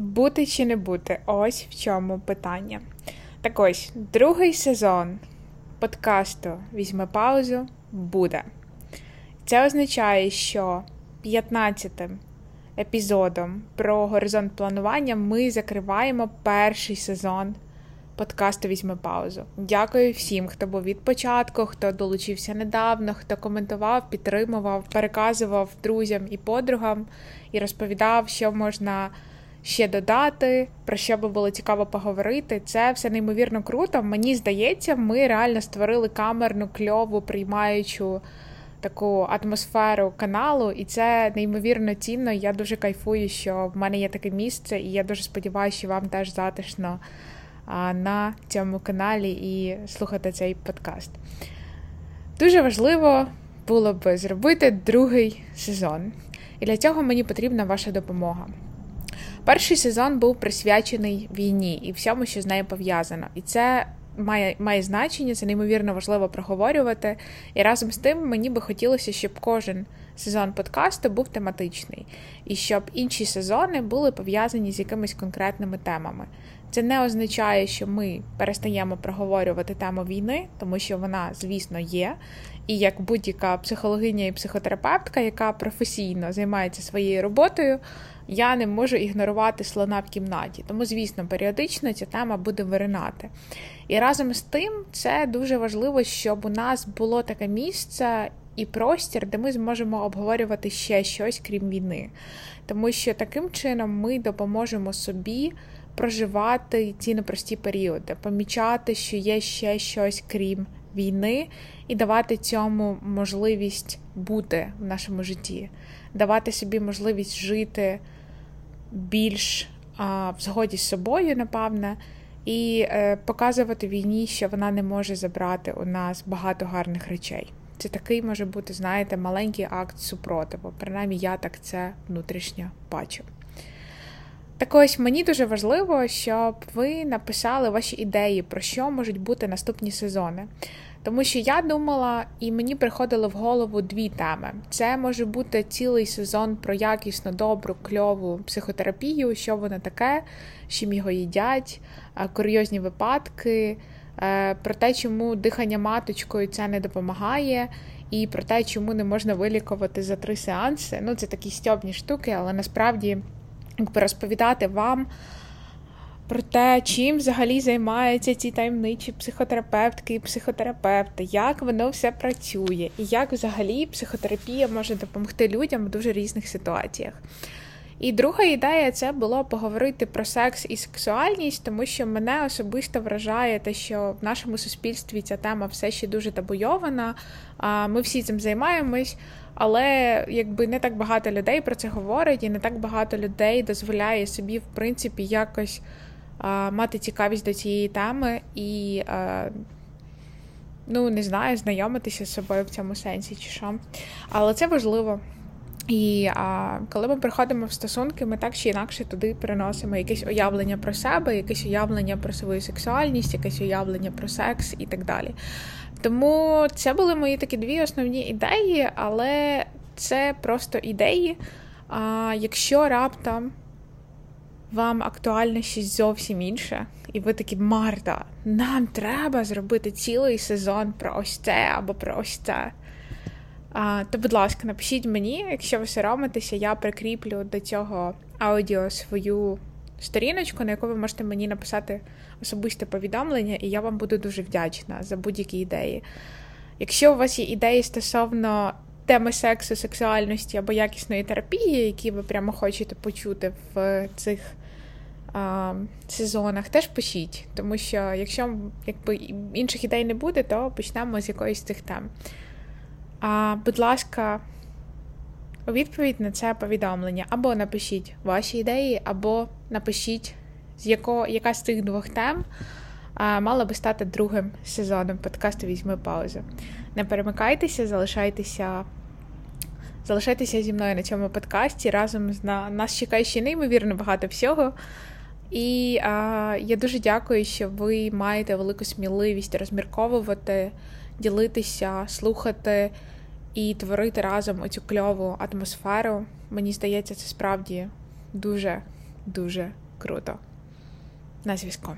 Бути чи не бути? Ось в чому питання. Так ось, другий сезон подкасту Візьме паузу буде. Це означає, що 15-тим епізодом про горизонт планування ми закриваємо перший сезон подкасту Візьме паузу. Дякую всім, хто був від початку, хто долучився недавно, хто коментував, підтримував, переказував друзям і подругам і розповідав, що можна ще додати, про що би було цікаво поговорити. Це все неймовірно круто. Мені здається, ми реально створили камерну, кльову, приймаючу таку атмосферу каналу, і це неймовірно цінно. Я дуже кайфую, що в мене є таке місце, і я дуже сподіваюся, що вам теж затишно на цьому каналі і слухати цей подкаст. Дуже важливо було б зробити другий сезон. І для цього мені потрібна ваша допомога. Перший сезон був присвячений війні і всьому, що з нею пов'язано. І це має має значення, це неймовірно важливо проговорювати. І разом з тим мені би хотілося, щоб кожен сезон подкасту був тематичний, і щоб інші сезони були пов'язані з якимись конкретними темами. Це не означає, що ми перестаємо проговорювати тему війни, тому що вона, звісно, є. І як будь-яка психологиня і психотерапевтка, яка професійно займається своєю роботою, я не можу ігнорувати слона в кімнаті. Тому, звісно, періодично ця тема буде виринати. І разом з тим, це дуже важливо, щоб у нас було таке місце і простір, де ми зможемо обговорювати ще щось крім війни. Тому що таким чином ми допоможемо собі проживати ці непрості періоди, помічати, що є ще щось крім війни, і давати цьому можливість бути в нашому житті, давати собі можливість жити більш а, в згоді з собою, напевне, і е, показувати війні, що вона не може забрати у нас багато гарних речей. Це такий може бути, знаєте, маленький акт супротиву. Принаймні, я так це внутрішньо бачу. Так ось мені дуже важливо, щоб ви написали ваші ідеї, про що можуть бути наступні сезони. Тому що я думала, і мені приходили в голову дві теми: це може бути цілий сезон про якісну, добру, кльову психотерапію, що воно таке, чим його їдять, курйозні випадки, про те, чому дихання маточкою це не допомагає, і про те, чому не можна вилікувати за три сеанси. Ну, це такі стьобні штуки, але насправді якби розповідати вам про те, чим взагалі займаються ці таємничі психотерапевтки і психотерапевти, як воно все працює, і як взагалі психотерапія може допомогти людям в дуже різних ситуаціях. І друга ідея це було поговорити про секс і сексуальність, тому що мене особисто вражає те, що в нашому суспільстві ця тема все ще дуже табуйована. Ми всі цим займаємось, але якби не так багато людей про це говорить, і не так багато людей дозволяє собі, в принципі, якось мати цікавість до цієї теми і, ну, не знаю, знайомитися з собою в цьому сенсі чи що. Але це важливо. І а, коли ми приходимо в стосунки, ми так чи інакше туди переносимо якесь уявлення про себе, якесь уявлення про свою сексуальність, якесь уявлення про секс і так далі. Тому це були мої такі дві основні ідеї, але це просто ідеї. А якщо раптом вам актуальне щось зовсім інше, і ви такі, Марта, нам треба зробити цілий сезон про ось це або про ось це. То, будь ласка, напишіть мені, якщо ви соромитеся, я прикріплю до цього аудіо свою сторіночку, на яку ви можете мені написати особисте повідомлення, і я вам буду дуже вдячна за будь-які ідеї. Якщо у вас є ідеї стосовно теми сексу, сексуальності або якісної терапії, які ви прямо хочете почути в цих сезонах, теж пишіть, тому що якщо якби інших ідей не буде, то почнемо з якоїсь цих тем. А, Будь ласка, у відповідь на це повідомлення або напишіть ваші ідеї, або напишіть, з яко, яка з цих двох тем а, мала би стати другим сезоном подкасту Візьми паузу. Не перемикайтеся, залишайтеся. Залишайтеся зі мною на цьому подкасті. Разом з на нас чекає ще неймовірно багато всього. І а, я дуже дякую, що ви маєте велику сміливість розмірковувати, ділитися, слухати і творити разом оцю кльову атмосферу. Мені здається, це справді дуже дуже Круто. На зв'язку.